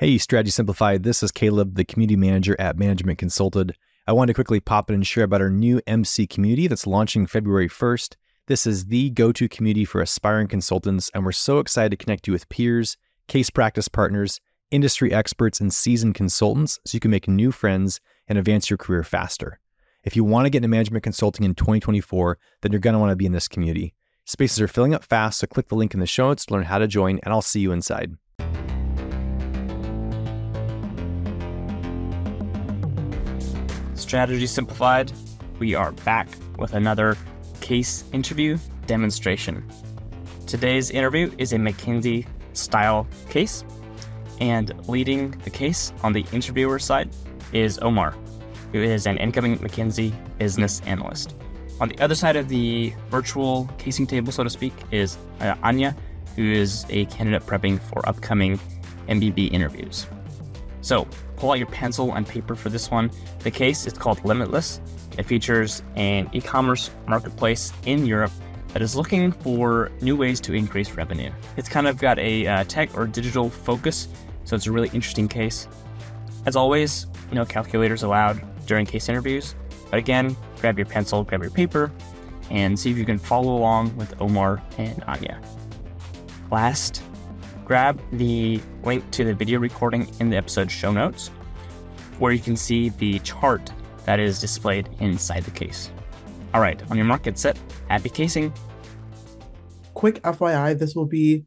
Hey, Strategy Simplified. This is Caleb, the community manager at Management Consulted. I wanted to quickly pop in and share about our new MC community that's launching February 1st. This is the go to community for aspiring consultants, and we're so excited to connect you with peers, case practice partners, industry experts, and seasoned consultants so you can make new friends and advance your career faster. If you want to get into management consulting in 2024, then you're going to want to be in this community. Spaces are filling up fast, so click the link in the show notes to learn how to join, and I'll see you inside. Strategy Simplified, we are back with another case interview demonstration. Today's interview is a McKinsey style case, and leading the case on the interviewer side is Omar, who is an incoming McKinsey business analyst. On the other side of the virtual casing table, so to speak, is uh, Anya, who is a candidate prepping for upcoming MBB interviews. So pull out your pencil and paper for this one. The case is called Limitless. It features an e commerce marketplace in Europe that is looking for new ways to increase revenue. It's kind of got a uh, tech or digital focus, so it's a really interesting case. As always, know, calculators allowed during case interviews. But again, grab your pencil, grab your paper, and see if you can follow along with Omar and Anya. Last grab the link to the video recording in the episode show notes, where you can see the chart that is displayed inside the case. All right, on your mark, get set, happy casing. Quick FYI, this will be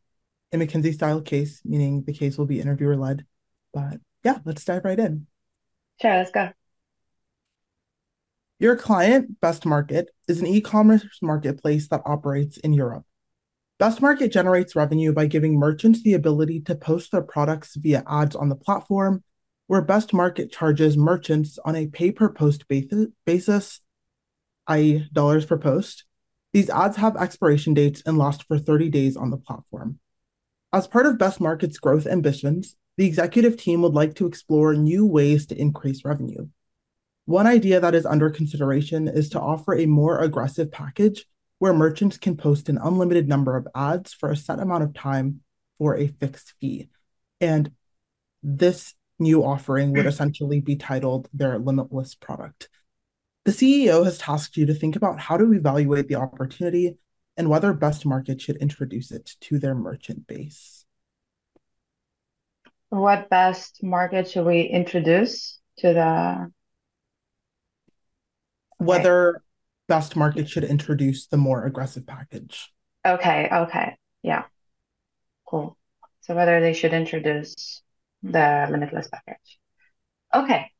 a McKinsey style case, meaning the case will be interviewer led. But yeah, let's dive right in. Sure, let's go. Your client, Best Market, is an e commerce marketplace that operates in Europe. Best Market generates revenue by giving merchants the ability to post their products via ads on the platform, where Best Market charges merchants on a pay per post basis, i.e., dollars per post. These ads have expiration dates and last for 30 days on the platform. As part of Best Market's growth ambitions, the executive team would like to explore new ways to increase revenue. One idea that is under consideration is to offer a more aggressive package where merchants can post an unlimited number of ads for a set amount of time for a fixed fee. And this new offering would hmm. essentially be titled their limitless product. The CEO has tasked you to think about how to evaluate the opportunity and whether Best Market should introduce it to their merchant base. What best market should we introduce to the whether best market should introduce the more aggressive package. Okay, okay. Yeah. Cool. So whether they should introduce the limitless package. Okay.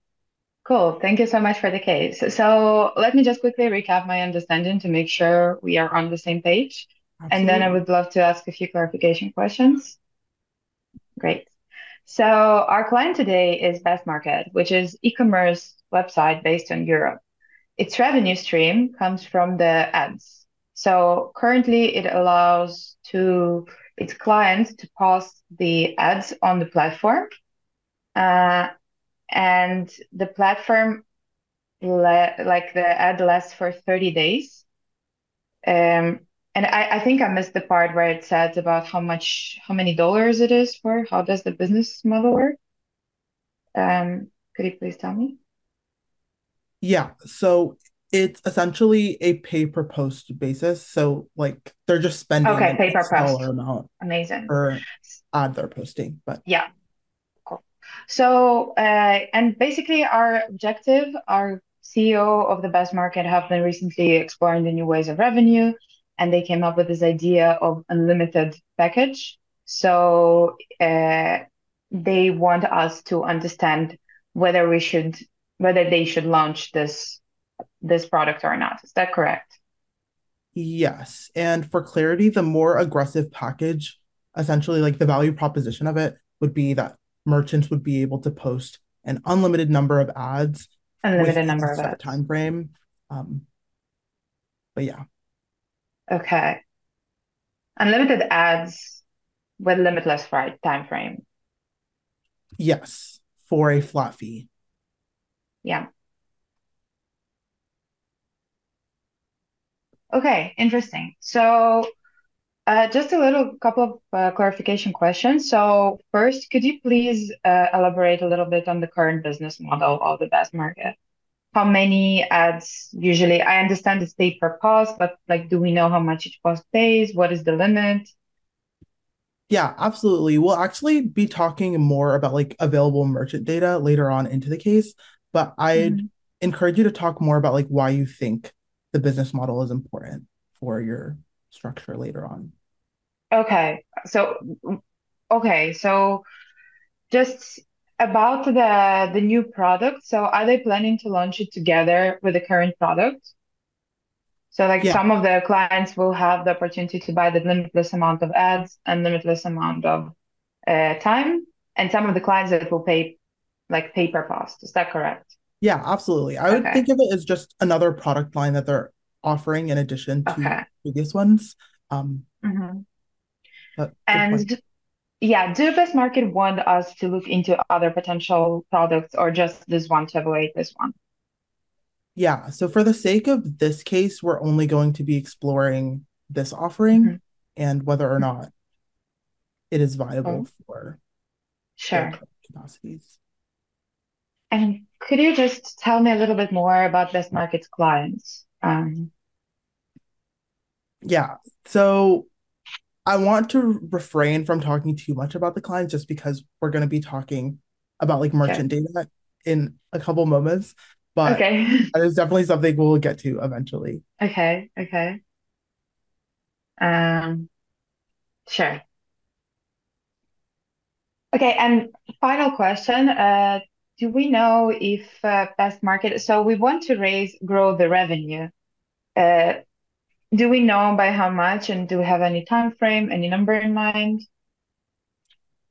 Cool. Thank you so much for the case. So let me just quickly recap my understanding to make sure we are on the same page. Absolutely. And then I would love to ask a few clarification questions. Great. So our client today is Best Market, which is e-commerce website based in Europe its revenue stream comes from the ads. So currently it allows to its clients to post the ads on the platform. Uh, and the platform le- like the ad lasts for 30 days. Um, and I, I think I missed the part where it says about how much, how many dollars it is for. How does the business model work? Um, could you please tell me? Yeah. So it's essentially a pay per post basis. So like they're just spending okay, pay per post amount. Amazing. Per ad they're posting. But yeah. Cool. So uh, and basically our objective, our CEO of the best market have been recently exploring the new ways of revenue and they came up with this idea of unlimited package. So uh, they want us to understand whether we should whether they should launch this this product or not. Is that correct? Yes. And for clarity, the more aggressive package, essentially like the value proposition of it would be that merchants would be able to post an unlimited number of ads unlimited number of ads. time frame. Um, but yeah. Okay. Unlimited ads with limitless right time frame. Yes, for a flat fee. Yeah. Okay, interesting. So Uh, just a little couple of uh, clarification questions. So first, could you please uh, elaborate a little bit on the current business model of the Best Market? How many ads usually? I understand it's paid per post, but like, do we know how much each post pays? What is the limit? Yeah, absolutely. We'll actually be talking more about like available merchant data later on into the case, but I'd Mhm. encourage you to talk more about like why you think the business model is important for your structure later on. Okay. So, okay. So just about the the new product. So are they planning to launch it together with the current product? So like Yeah, some of the clients will have the opportunity to buy the limitless amount of ads and limitless amount of uh, time, and some of the clients that will pay like pay per post. Is that correct? yeah, absolutely. I would think of it as just another product line that they're offering in addition to Okay. previous ones. Um, hmm point. And yeah, do Best Market want us to look into other potential products or just this one to avoid this one? Yeah, so for the sake of this case, we're only going to be exploring this offering hmm and whether or not it is viable Oh, for sure. capacities. And could you just tell me a little bit more about Best Market's clients? Um, Yeah, so I want to refrain from talking too much about the clients just because we're going to be talking about like merchant data in a couple moments, but Okay. that is definitely something we'll get to eventually. Okay. Okay. Um, sure. Okay. And final question. Uh, do we know if uh, Best Market, so we want to raise, grow the revenue. Uh, do we know by how much and do we have any time frame, any number in mind?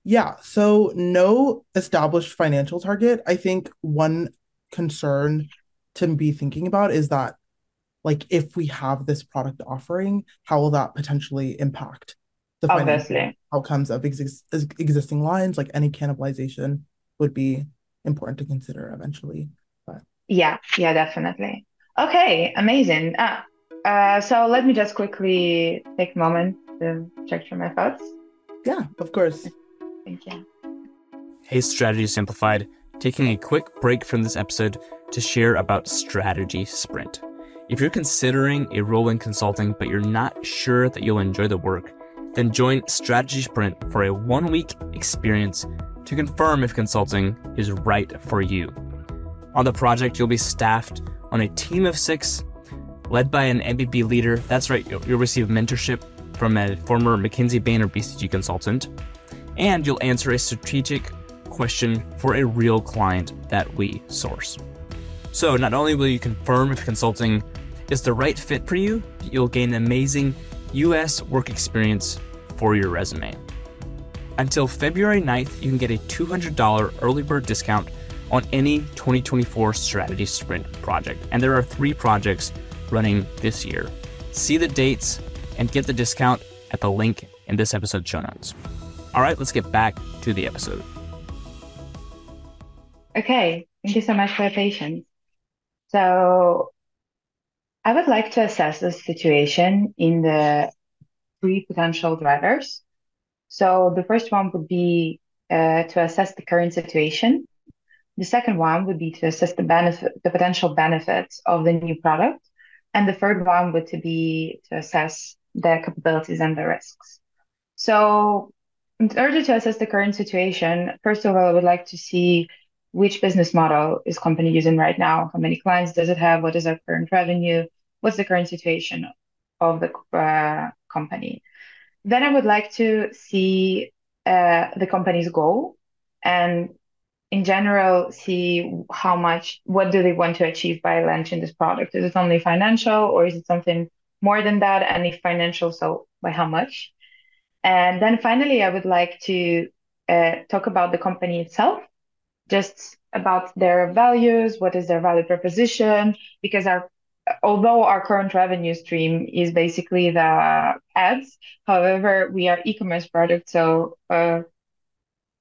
Yeah, so no established financial target. I think one concern to be thinking about is that like if we have this product offering, how will that potentially impact the financial Obviously. outcomes of exist existing lines? Like any cannibalization would be important to consider eventually. But Yeah. Yeah, definitely. Okay. Amazing. Ah, uh, so let me just quickly take a moment to check through my thoughts. yeah, of course. Thank you. Hey, Strategy Simplified, taking a quick break from this episode to share about Strategy Sprint. If you're considering a role in consulting but you're not sure that you'll enjoy the work, then join Strategy Sprint for a one week experience to confirm if consulting is right for you. On the project, you'll be staffed on a team of six, led by an MBB leader. That's right, you'll, you'll receive mentorship from a former McKinsey Bain or BCG consultant, and you'll answer a strategic question for a real client that we source. So, not only will you confirm if consulting is the right fit for you, you'll gain amazing US work experience for your resume. Until February 9th, you can get a $200 early bird discount on any 2024 Strategy Sprint project. And there are three projects running this year. See the dates and get the discount at the link in this episode's show notes. All right, let's get back to the episode. Okay. Thank you so much for your patience. So I would like to assess the situation in the three potential drivers. So the first one would be uh, to assess the current situation. The second one would be to assess the benefit, the potential benefits of the new product. And the third one would to be to assess the capabilities and the risks. So in order to assess the current situation, first of all, I would like to see which business model is company using right now? How many clients does it have? What is our current revenue? What's the current situation of the uh, company? Then I would like to see uh, the company's goal and in general see how much, what do they want to achieve by launching this product? Is it only financial or is it something more than that? And if financial, so by how much? And then finally, I would like to uh, talk about the company itself, just about their values, what is their value proposition, because our although our current revenue stream is basically the ads, however, we are e-commerce product, so uh,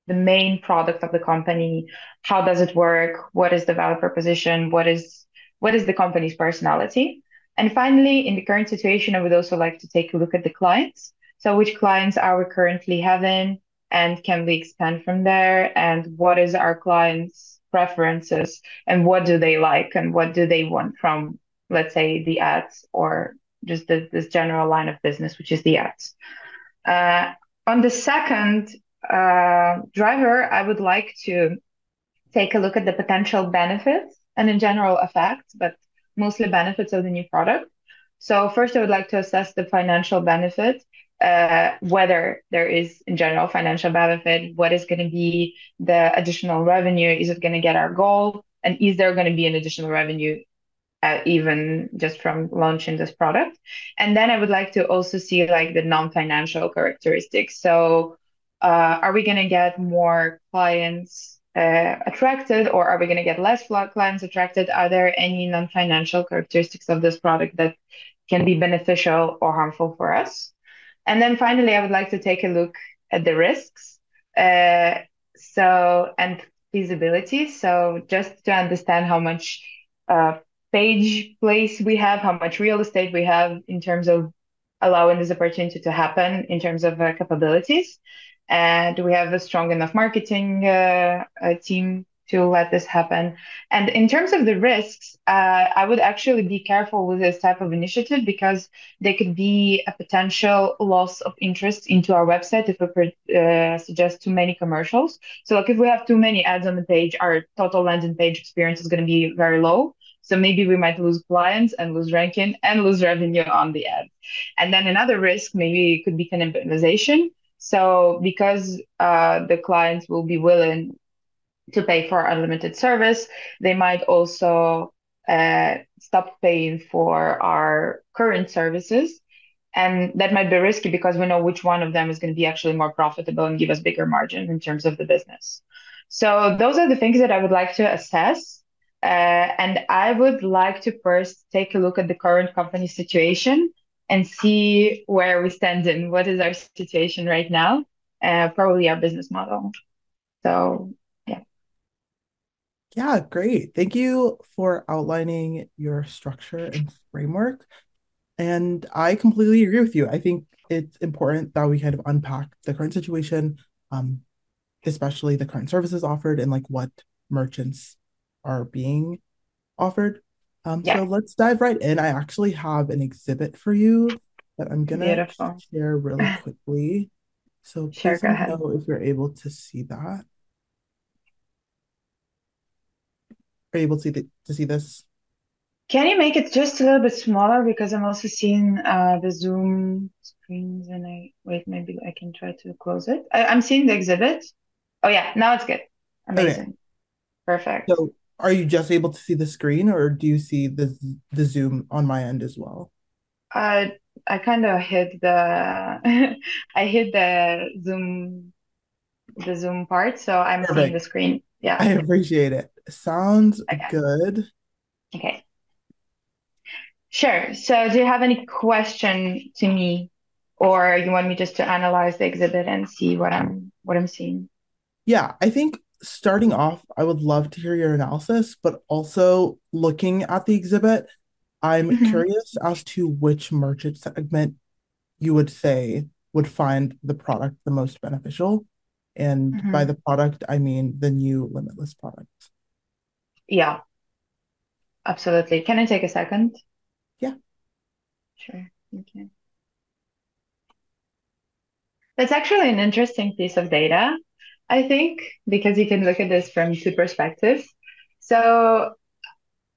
the main product of the company, how does it work, what is the value proposition, what is what is the company's personality, and finally, in the current situation, I would also like to take a look at the clients. So which clients are we currently having? And can we expand from there? And what is our clients' preferences? And what do they like? And what do they want from, let's say, the ads or just the, this general line of business, which is the ads. Uh, on the second uh, driver, I would like to take a look at the potential benefits and in general effects, but mostly benefits of the new product. So first, I would like to assess the financial benefit, uh, whether there is in general financial benefit, what is going to be the additional revenue, is it going to get our goal, and is there going to be an additional revenue uh, even just from launching this product. And then I would like to also see like the non-financial characteristics. So uh, are we going to get more clients uh, attracted or are we going to get less clients attracted? Are there any non-financial characteristics of this product that can be beneficial or harmful for us? And then finally, I would like to take a look at the risks. Uh, so, and feasibility. So just to understand how much uh, page place we have, how much real estate we have in terms of allowing this opportunity to happen in terms of uh, capabilities. And we have a strong enough marketing uh, uh, team to let this happen. And in terms of the risks, uh, I would actually be careful with this type of initiative because there could be a potential loss of interest into our website if we uh, suggest too many commercials. So, like if we have too many ads on the page, our total landing page experience is going to be very low. So maybe we might lose clients and lose ranking and lose revenue on the ad. And then another risk maybe it could be cannibalization. So because uh, the clients will be willing to pay for unlimited service, they might also uh, stop paying for our current services. And that might be risky because we know which one of them is going to be actually more profitable and give us bigger margin in terms of the business. So those are the things that I would like to assess uh, and I would like to first take a look at the current company situation and see where we stand in what is our situation right now, uh, probably our business model. So, yeah. Yeah, great. Thank you for outlining your structure and framework. And I completely agree with you. I think it's important that we kind of unpack the current situation, um, especially the current services offered and like what merchants are being offered. Um, yeah. So let's dive right in. I actually have an exhibit for you that I'm gonna Beautiful. share really quickly. So please sure, let me know if you're able to see that. Are you able to see, the, to see this? Can you make it just a little bit smaller because I'm also seeing uh, the Zoom screens and I wait maybe I can try to close it. I, am seeing the exhibit. Oh yeah, now it's good. Amazing. Okay. Perfect. So are you just able to see the screen or do you see the the zoom on my end as well? I i kind of hit the i hit the zoom the zoom part so i'm Perfect. seeing the screen. Yeah. I appreciate it. Sounds okay. good. Okay. Sure. So do you have any question to me or you want me just to analyze the exhibit and see what i'm what i'm seeing? Yeah i think starting off, I would love to hear your analysis, but also looking at the exhibit, I'm mm-hmm. curious as to which merchant segment you would say would find the product the most beneficial. And mm-hmm. by the product, I mean the new Limitless product. Yeah, absolutely. Can I take a second? Yeah. Sure. Okay. That's actually an interesting piece of data I think, because you can look at this from two perspectives. So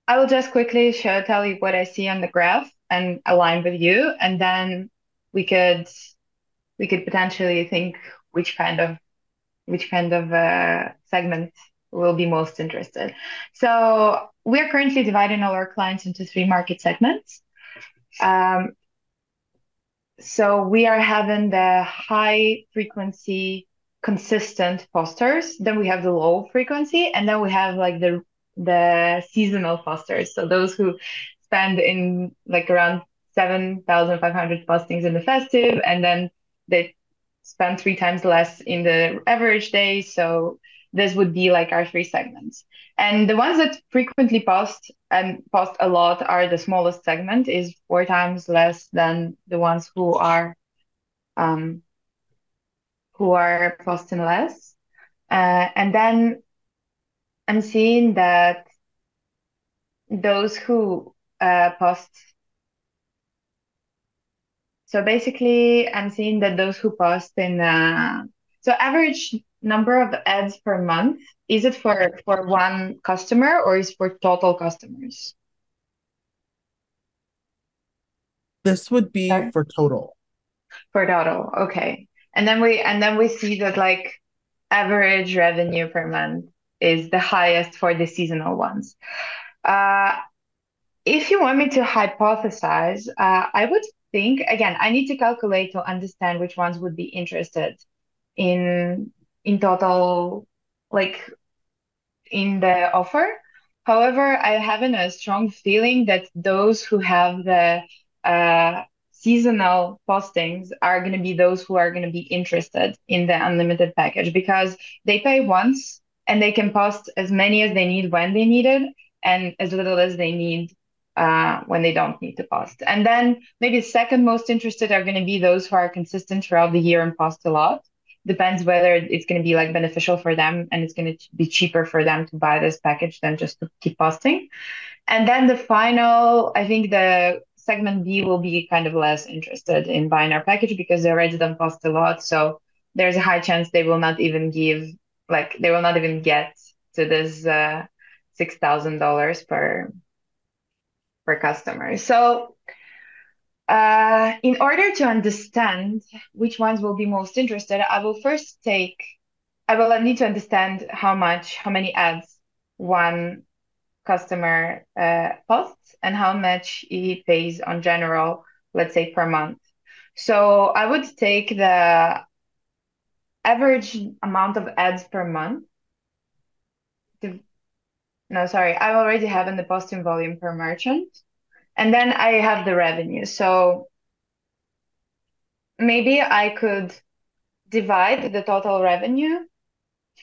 I will just quickly show tell you what I see on the graph and align with you, and then we could we could potentially think which kind of which kind of uh, segment will be most interested. So we are currently dividing all our clients into three market segments. Um, so we are having the high frequency consistent posters. Then we have the low frequency, and then we have like the the seasonal posters. So those who spend in like around seven thousand five hundred postings in the festive, and then they spend three times less in the average day. So this would be like our three segments. And the ones that frequently post and post a lot are the smallest segment is four times less than the ones who are um, who are posting less. Uh, and then I'm seeing that those who uh, post so basically I'm seeing that those who post in uh, so average number of ads per month is it for for one customer or is for total customers this would be Sorry? for total for total okay and then we and then we see that like average revenue per month is the highest for the seasonal ones. Uh, if you want me to hypothesize uh, i would think again i need to calculate to understand which ones would be interested in in total like in the offer. However i have a strong feeling that those who have the uh, seasonal postings are going to be those who are going to be interested in the unlimited package because they pay once and they can post as many as they need when they need it and as little as they need uh, when they don't need to post. And then maybe second most interested are going to be those who are consistent throughout the year and post a lot depends whether it's going to be like beneficial for them and it's going to be cheaper for them to buy this package than just to keep posting. And then the final, I think the segment B will be kind of less interested in buying our package because they already don't cost a lot. So there's a high chance they will not even give, like, they will not even get to this uh, $6,000 per per customer. So uh, in order to understand which ones will be most interested, I will first take, I will need to understand how much, how many ads one customer uh, posts and how much he pays on general, let's say per month. So I would take the average amount of ads per month. no, sorry, I already have in the posting volume per merchant and then I have the revenue. So maybe I could divide the total revenue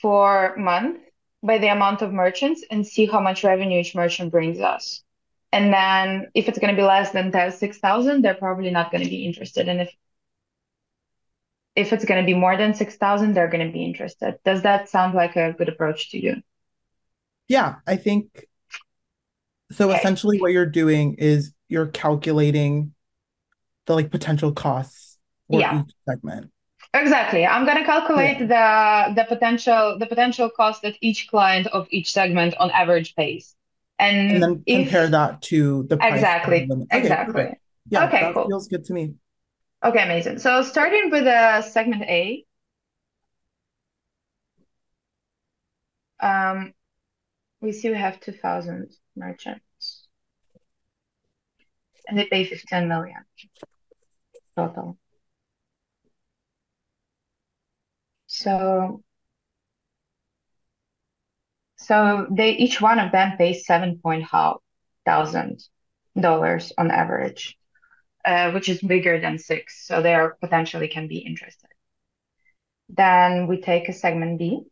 for month by the amount of merchants and see how much revenue each merchant brings us. And then if it's going to be less than 6,000, they're probably not going to be interested. And if if it's going to be more than 6,000, they're going to be interested. Does that sound like a good approach to you? Yeah, I think so okay. essentially what you're doing is you're calculating the like potential costs for yeah. each segment. Exactly. I'm gonna calculate yeah. the the potential the potential cost that each client of each segment on average pays. And, and then if, compare that to the price exactly okay, exactly yeah okay, that cool. feels good to me okay amazing so starting with uh, segment a um we see we have 2000 merchants. And they pay 15 million total. So so they each one of them pays seven point thousand dollars on average, uh, which is bigger than six. So they are potentially can be interested. Then we take a segment B.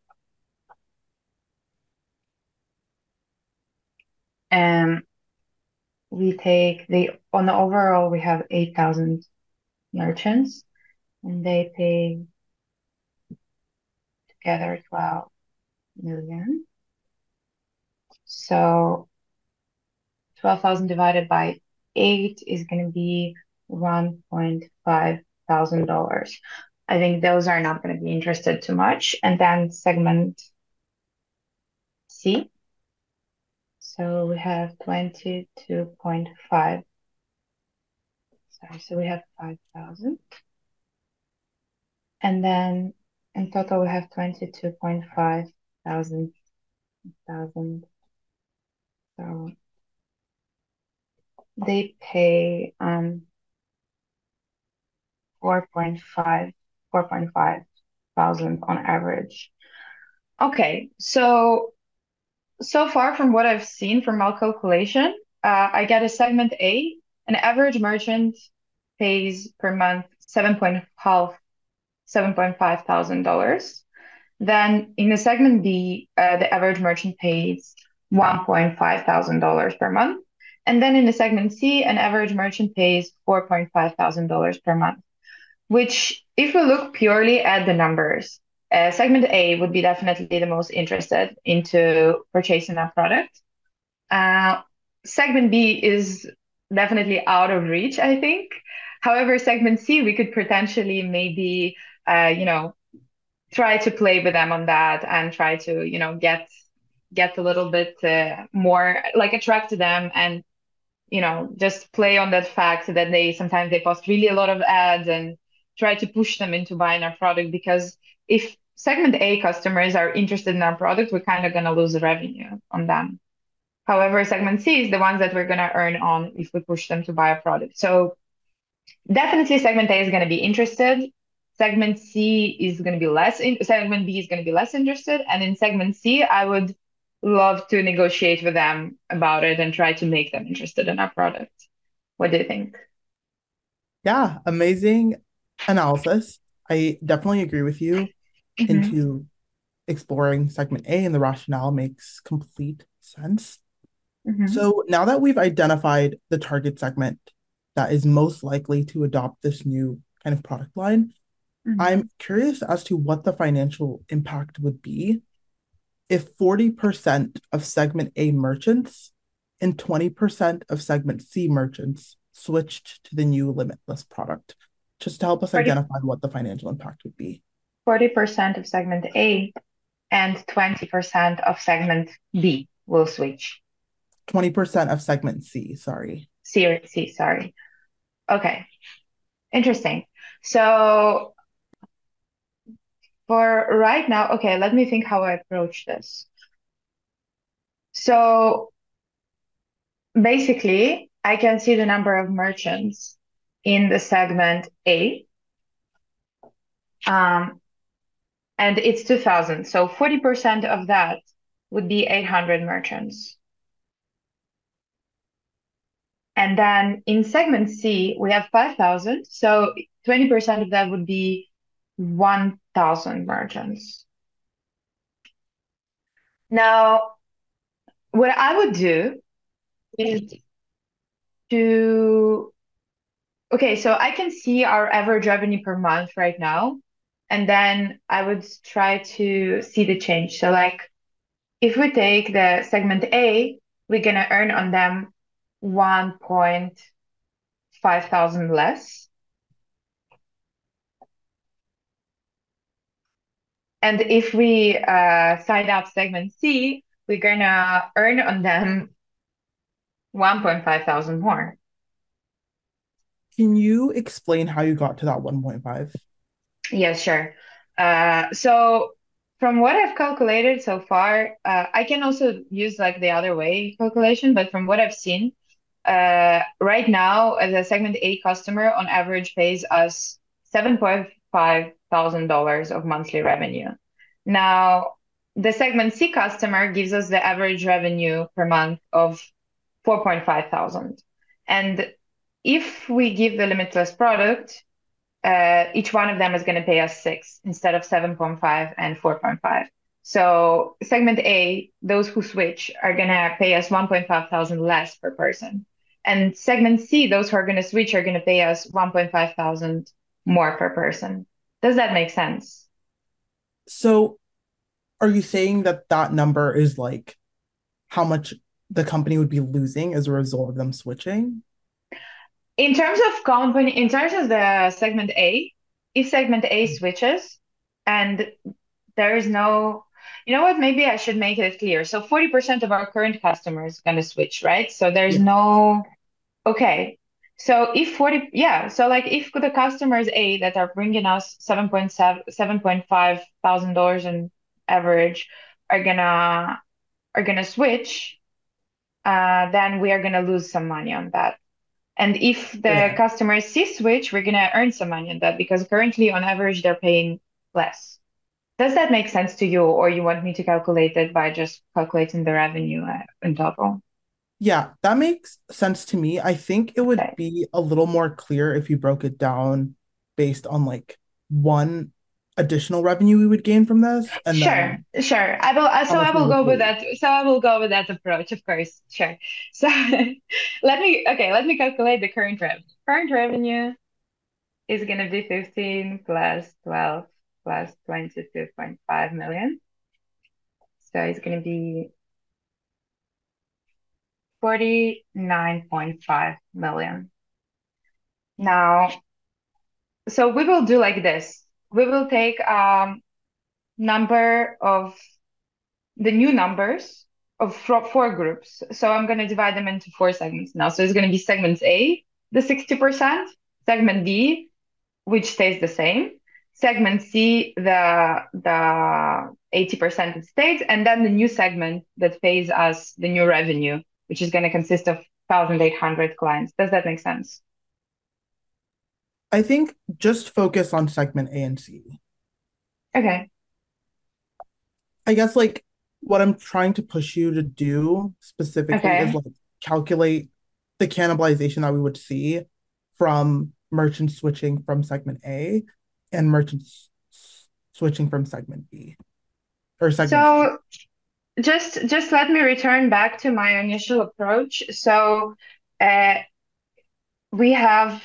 and we take the on the overall we have 8,000 merchants and they pay together 12 million. So 12,000 divided by 8 is going to be 1.5 thousand dollars. I think those are not going to be interested too much. And then segment C so we have 22.5. Sorry, so we have 5,000. And then in total, we have 22.5 thousand, thousand. So they pay um 4.5 4.5 thousand on average. Okay, so so far from what I've seen from my calculation, uh, I get a segment A. An average merchant pays per month seven point five $7.5 thousand. Then in the segment B, uh, the average merchant pays $1.5 thousand per month. And then in the segment C, an average merchant pays $4.5 thousand per month, which if we look purely at the numbers, uh, segment A would be definitely the most interested into purchasing that product. Uh, segment B is definitely out of reach, I think. However, segment C, we could potentially maybe uh, you know, try to play with them on that and try to, you know, get get a little bit uh, more like attract to them and you know just play on that fact that they sometimes they post really a lot of ads and try to push them into buying our product because if segment A customers are interested in our product, we're kind of going to lose revenue on them. However, segment C is the ones that we're going to earn on if we push them to buy a product. So definitely segment A is going to be interested. Segment C is going to be less, in, segment B is going to be less interested. And in segment C, I would love to negotiate with them about it and try to make them interested in our product. What do you think? Yeah, amazing analysis. I definitely agree with you mm-hmm. into exploring segment A and the rationale makes complete sense. Mm-hmm. So now that we've identified the target segment that is most likely to adopt this new kind of product line, mm-hmm. I'm curious as to what the financial impact would be if 40% of segment A merchants and 20% of segment C merchants switched to the new limitless product, just to help us 40, identify what the financial impact would be. 40% of segment A and 20% of segment B will switch. 20% of segment C, sorry. C, or C, sorry. Okay. Interesting. So for right now, okay, let me think how I approach this. So basically, I can see the number of merchants in the segment A. Um, and it's 2000. So 40% of that would be 800 merchants. And then in segment C, we have 5,000. So 20% of that would be 1,000 merchants. Now, what I would do is to, okay, so I can see our average revenue per month right now, and then I would try to see the change. So, like, if we take the segment A, we're gonna earn on them 1.5 thousand less. And if we uh, sign up segment C, we're gonna earn on them 1.5 thousand more. Can you explain how you got to that 1.5? Yes, sure. Uh, so from what I've calculated so far, uh, I can also use like the other way calculation, but from what I've seen, uh, right now, as a segment A customer, on average pays us $7.5 thousand dollars of monthly revenue. Now, the segment C customer gives us the average revenue per month of 4.5 thousand. And if we give the limitless product, uh, each one of them is going to pay us six instead of 7.5 and 4.5. So segment A, those who switch are going to pay us 1.5 thousand less per person. And segment C, those who are going to switch are going to pay us 1.5 thousand more per person. Does that make sense? So, are you saying that that number is like how much the company would be losing as a result of them switching? In terms of company, in terms of the segment A, if segment A mm-hmm. switches and there is no, you know what, maybe I should make it clear. So 40% of our current customers going to switch, right? So there's yeah. no, okay. So if 40, yeah, so like if the customers A that are bringing us 7.7, 7.5 thousand dollars in average are gonna, are gonna switch, uh, then we are gonna lose some money on that. And if the yeah. customers C switch, we're gonna earn some money on that because currently on average they're paying less. Does that make sense to you, or you want me to calculate it by just calculating the revenue uh, in total? Yeah, that makes sense to me. I think it would okay. be a little more clear if you broke it down based on like one additional revenue we would gain from this. And sure, sure. I will. Uh, so I will go with that. So I will go with that approach, of course. Sure. So let me. Okay, let me calculate the current revenue. Current revenue is going to be 15 plus 12 plus 22.5 million. So it's going to be 49.5 million. Now, so we will do like this. We will take um number of the new numbers of four groups. So I'm going to divide them into four segments now. So it's going to be segments A, the 60%, segment B, which stays the same, segment C, the the 80% that stays, and then the new segment that pays us the new revenue, which is going to consist of 1,800 clients. Does that make sense? I think just focus on segment A and C. Okay. I guess like what I'm trying to push you to do specifically okay. is like calculate the cannibalization that we would see from merchants switching from segment A and merchants switching from segment B or segment so C. just just let me return back to my initial approach so uh, we have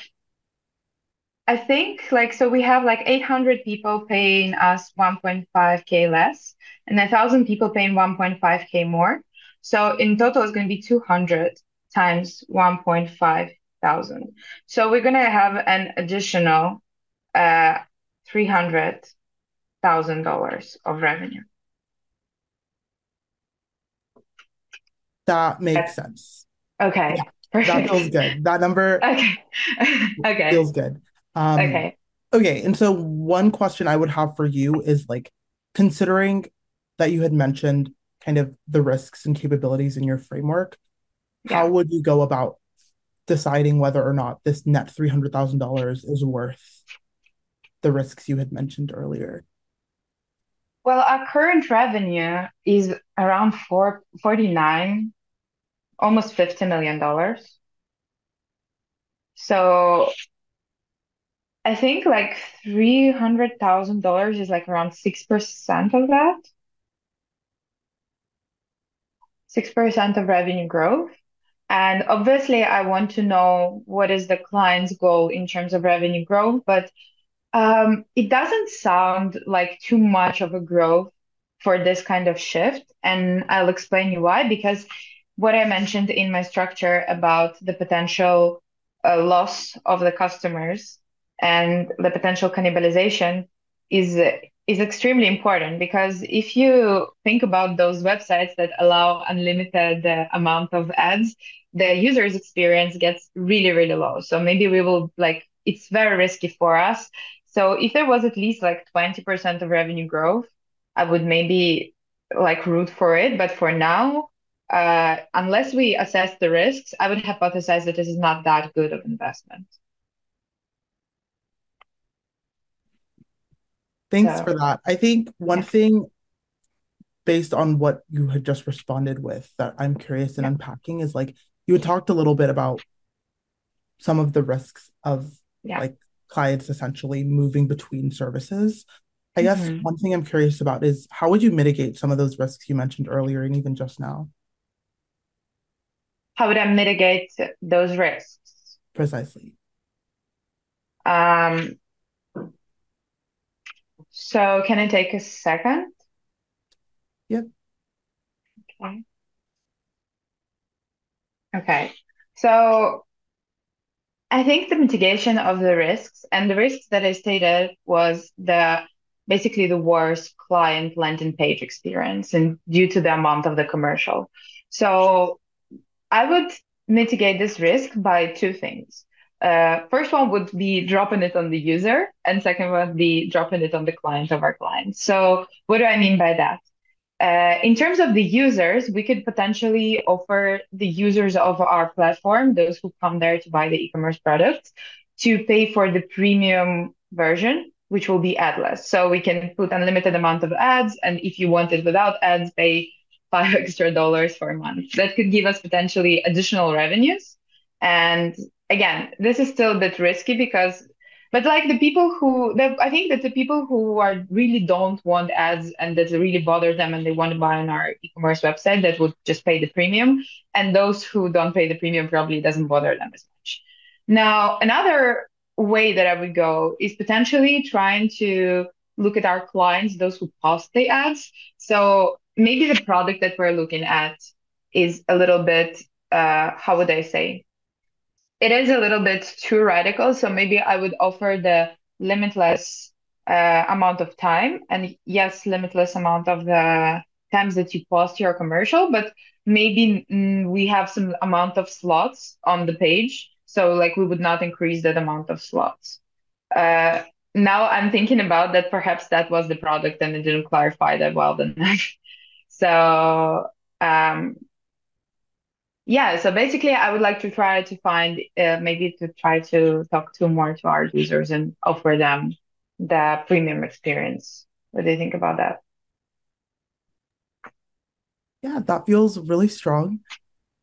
I think like so we have like 800 people paying us 1.5k less and a thousand people paying 1.5k more. So in total it's going to be 200 times 1.5 thousand. So we're going to have an additional uh, 300 thousand dollars of revenue. That makes sense. Okay. Yeah, that feels good. That number okay. okay. feels good. Um, okay. Okay. And so, one question I would have for you is like, considering that you had mentioned kind of the risks and capabilities in your framework, yeah. how would you go about deciding whether or not this net $300,000 is worth the risks you had mentioned earlier? Well, our current revenue is around four, 49, almost $50 million. So I think like three hundred thousand dollars is like around six percent of that. Six percent of revenue growth. And obviously, I want to know what is the client's goal in terms of revenue growth, but um, it doesn't sound like too much of a growth for this kind of shift. And I'll explain you why, because what I mentioned in my structure about the potential uh, loss of the customers and the potential cannibalization is is extremely important because if you think about those websites that allow unlimited uh, amount of ads the user's experience gets really really low. So maybe we will like it's very risky for us. So if there was at least like 20% of revenue growth i would maybe like root for it. But for now uh, unless we assess the risks i would hypothesize that this is not that good of investment Thanks for that. I think one yeah. thing based on what you had just responded with that I'm curious in yeah. unpacking is like you had talked a little bit about some of the risks of yeah. like clients essentially moving between services. I guess mm-hmm. one thing I'm curious about is how would you mitigate some of those risks you mentioned earlier and even just now? How would I mitigate those risks? Precisely. Um, so can I take a second? Yep. Okay. Okay. So I think the mitigation of the risks and the risks that I stated was the basically the worst client landing page experience and due to the amount of the commercial. So I would mitigate this risk by two things. Uh, first one would be dropping it on the user, and second one would be dropping it on the client of our clients. So, what do I mean by that? Uh, in terms of the users, we could potentially offer the users of our platform, those who come there to buy the e-commerce products, to pay for the premium version, which will be adless. So we can put unlimited amount of ads, and if you want it without ads, pay five extra dollars for a month. That could give us potentially additional revenues and again, this is still a bit risky because, but like the people who, the, I think that the people who are really don't want ads and that really bother them and they want to buy on our e-commerce website, that would just pay the premium. And those who don't pay the premium probably doesn't bother them as much. Now, another way that I would go is potentially trying to look at our clients, those who post the ads. So maybe the product that we're looking at is a little bit, uh, how would I say? It is a little bit too radical. So maybe I would offer the limitless uh, amount of time and yes, limitless amount of the times that you post your commercial, but maybe mm, we have some amount of slots on the page. So like we would not increase that amount of slots. Uh, now I'm thinking about that perhaps that was the product and it didn't clarify that well then. so um, yeah, so basically I would like to try to find uh, maybe to try to talk to more to our users and offer them the premium experience. What do you think about that? Yeah, that feels really strong.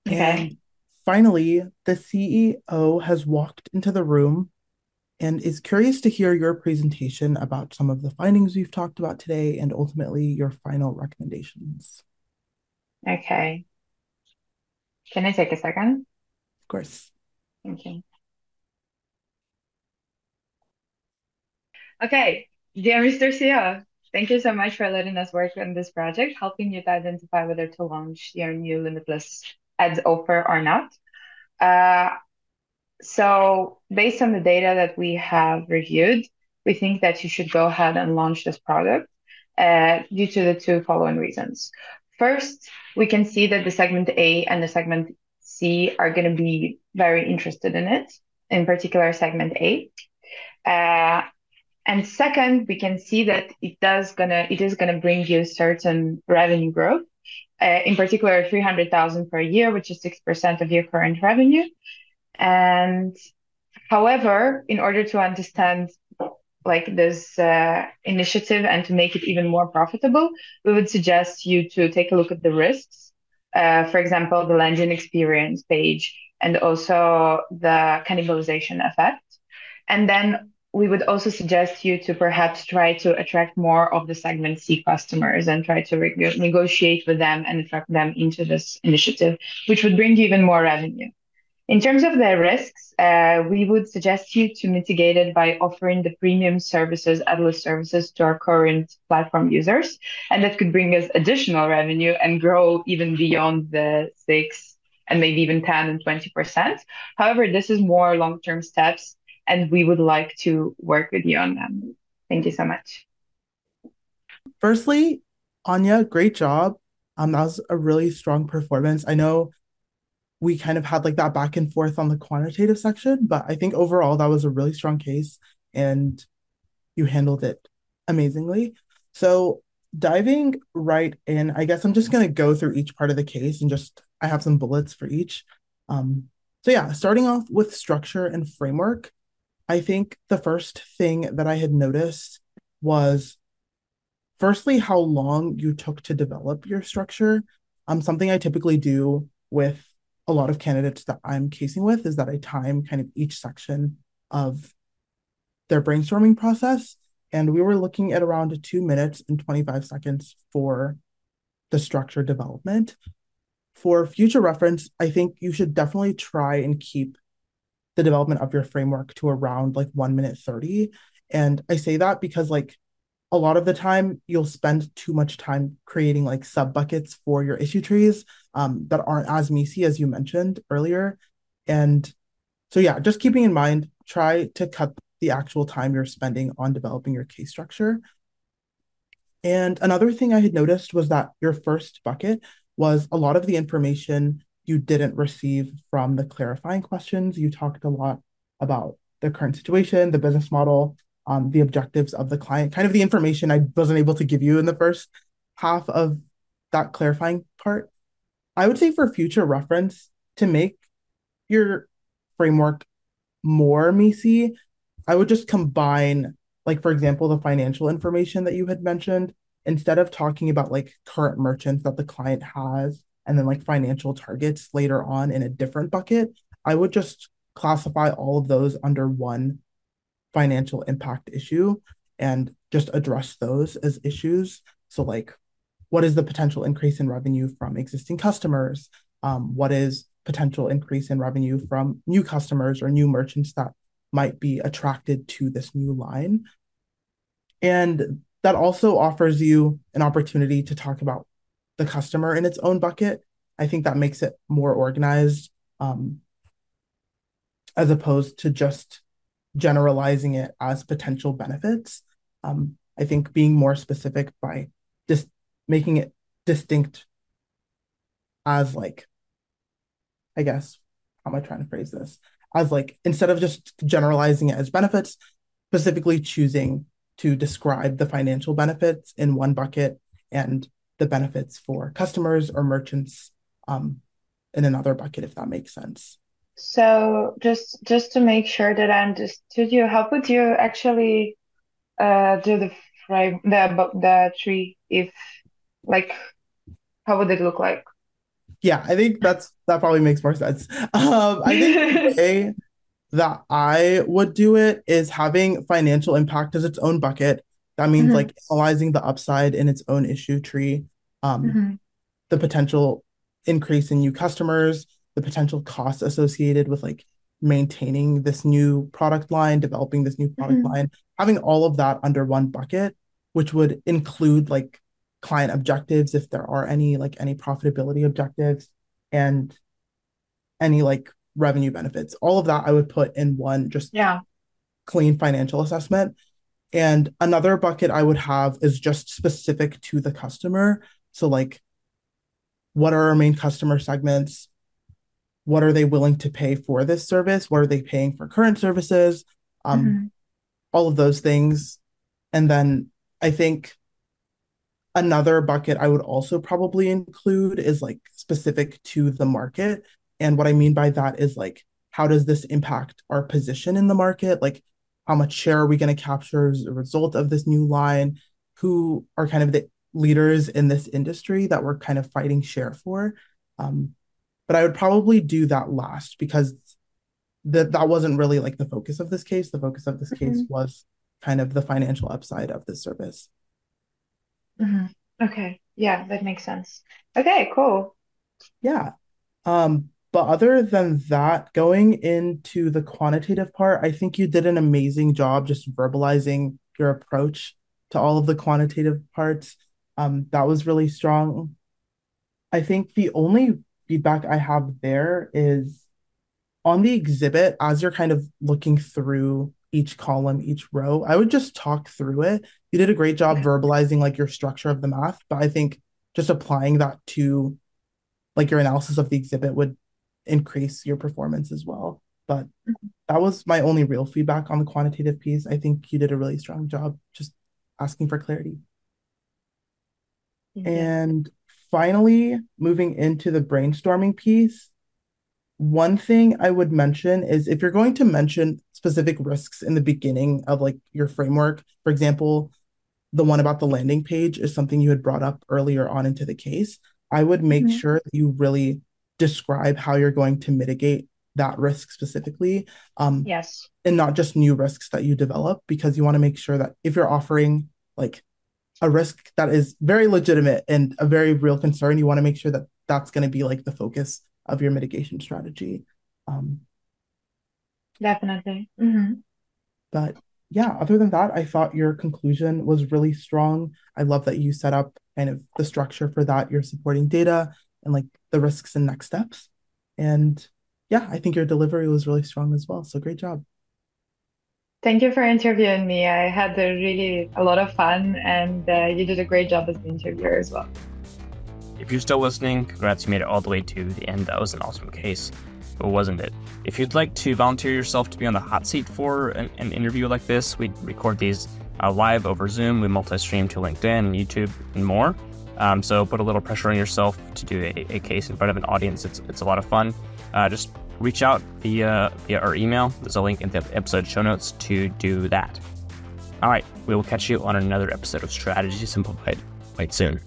Okay. And finally, the CEO has walked into the room and is curious to hear your presentation about some of the findings we've talked about today and ultimately your final recommendations. Okay. Can I take a second? Of course. Thank you. Okay, dear Mr. CEO, thank you so much for letting us work on this project, helping you to identify whether to launch your new limitless ads offer or not. Uh, so based on the data that we have reviewed, we think that you should go ahead and launch this product uh, due to the two following reasons. First, we can see that the segment A and the segment C are going to be very interested in it, in particular segment A. Uh, and second, we can see that it does gonna it is gonna bring you certain revenue growth, uh, in particular 300,000 per year, which is 6% of your current revenue. And however, in order to understand like this uh, initiative and to make it even more profitable, we would suggest you to take a look at the risks. Uh, for example, the landing experience page and also the cannibalization effect. And then we would also suggest you to perhaps try to attract more of the segment C customers and try to re- negotiate with them and attract them into this initiative, which would bring you even more revenue. In terms of the risks, uh, we would suggest you to mitigate it by offering the premium services, AdList services to our current platform users. And that could bring us additional revenue and grow even beyond the six and maybe even 10 and 20%. However, this is more long term steps, and we would like to work with you on them. Thank you so much. Firstly, Anya, great job. Um, that was a really strong performance. I know we kind of had like that back and forth on the quantitative section, but I think overall that was a really strong case and you handled it amazingly. So, diving right in, I guess I'm just going to go through each part of the case and just I have some bullets for each. Um, so, yeah, starting off with structure and framework, I think the first thing that I had noticed was firstly how long you took to develop your structure. Um, something I typically do with a lot of candidates that I'm casing with is that I time kind of each section of their brainstorming process. And we were looking at around two minutes and 25 seconds for the structure development. For future reference, I think you should definitely try and keep the development of your framework to around like one minute 30. And I say that because like a lot of the time you'll spend too much time creating like sub buckets for your issue trees um, that aren't as MECE as you mentioned earlier. And so yeah, just keeping in mind, try to cut the actual time you're spending on developing your case structure. And another thing I had noticed was that your first bucket was a lot of the information you didn't receive from the clarifying questions. You talked a lot about the current situation, the business model, um, the objectives of the client, kind of the information I wasn't able to give you in the first half of that clarifying part. I would say for future reference to make your framework more MECE, I would just combine, like, for example, the financial information that you had mentioned, instead of talking about like current merchants that the client has and then like financial targets later on in a different bucket, I would just classify all of those under one financial impact issue and just address those as issues. So, like, what is the potential increase in revenue from existing customers? Um, what is potential increase in revenue from new customers or new merchants that might be attracted to this new line. And that also offers you an opportunity to talk about the customer in its own bucket. I think that makes it more organized um, as opposed to just generalizing it as potential benefits. Um, I think being more specific by just making it distinct as like, I guess, how am I trying to phrase this? As like, instead of just generalizing it as benefits, specifically choosing to describe the financial benefits in one bucket and the benefits for customers or merchants um, in another bucket, if that makes sense. So just just to make sure that I understood you, how would you actually uh, do the frame the the tree if like how would it look like? Yeah, I think that's that probably makes more sense. Um, I think the way that I would do it is having financial impact as its own bucket. That means mm-hmm. like analyzing the upside in its own issue tree, um, mm-hmm. the potential increase in new customers, the potential costs associated with like maintaining this new product line, developing this new product mm-hmm. line, having all of that under one bucket, which would include like client objectives if there are any, like any profitability objectives and any like revenue benefits. All of that I would put in one just yeah clean financial assessment. And another bucket I would have is just specific to the customer. So like what are our main customer segments? What are they willing to pay for this service? What are they paying for current services? Um, mm-hmm. all of those things. And then i think another bucket i would also probably include is like specific to the market. And what i mean by that is like how does this impact our position in the market? Like how much share are we going to capture as a result of this new line? Who are kind of the leaders in this industry that we're kind of fighting share for? Um, but I would probably do that last because that that wasn't really like the focus of this case. The focus of this mm-hmm. case was kind of the financial upside of this service. Mm-hmm. Okay. Yeah, that makes sense. Okay, cool. Yeah. Um, but other than that, going into the quantitative part, I think you did an amazing job just verbalizing your approach to all of the quantitative parts. Um, that was really strong. I think the only feedback I have there is on the exhibit, as you're kind of looking through each column, each row, I would just talk through it. You did a great job verbalizing like your structure of the math, but I think just applying that to like your analysis of the exhibit would increase your performance as well. But mm-hmm. that was my only real feedback on the quantitative piece. I think you did a really strong job just asking for clarity. Yeah. And finally, moving into the brainstorming piece, one thing I would mention is if you're going to mention specific risks in the beginning of like your framework, for example, the one about the landing page is something you had brought up earlier on into the case. I would make mm-hmm. sure that you really describe how you're going to mitigate that risk specifically. Um, yes. And not just new risks that you develop, because you want to make sure that if you're offering like a risk that is very legitimate and a very real concern, you want to make sure that that's going to be like the focus of your mitigation strategy. Um, Definitely. Mm-hmm. But yeah, other than that, I thought your conclusion was really strong. I love that you set up kind of the structure for that, your supporting data and like the risks and next steps. And yeah, I think your delivery was really strong as well. So great job. Thank you for interviewing me. I had a really a lot of fun, and uh, you did a great job as an interviewer as well. If you're still listening, congrats, you made it all the way to the end. That was an awesome case, but wasn't it? If you'd like to volunteer yourself to be on the hot seat for an, an interview like this, we record these uh, live over Zoom. We multi-stream to LinkedIn, YouTube, and more. Um, so put a little pressure on yourself to do a, a, case in front of an audience. It's, it's a lot of fun. Uh, just reach out via, via our email. There's a link in the episode show notes to do that. All right, we will catch you on another episode of Strategy Simplified quite soon.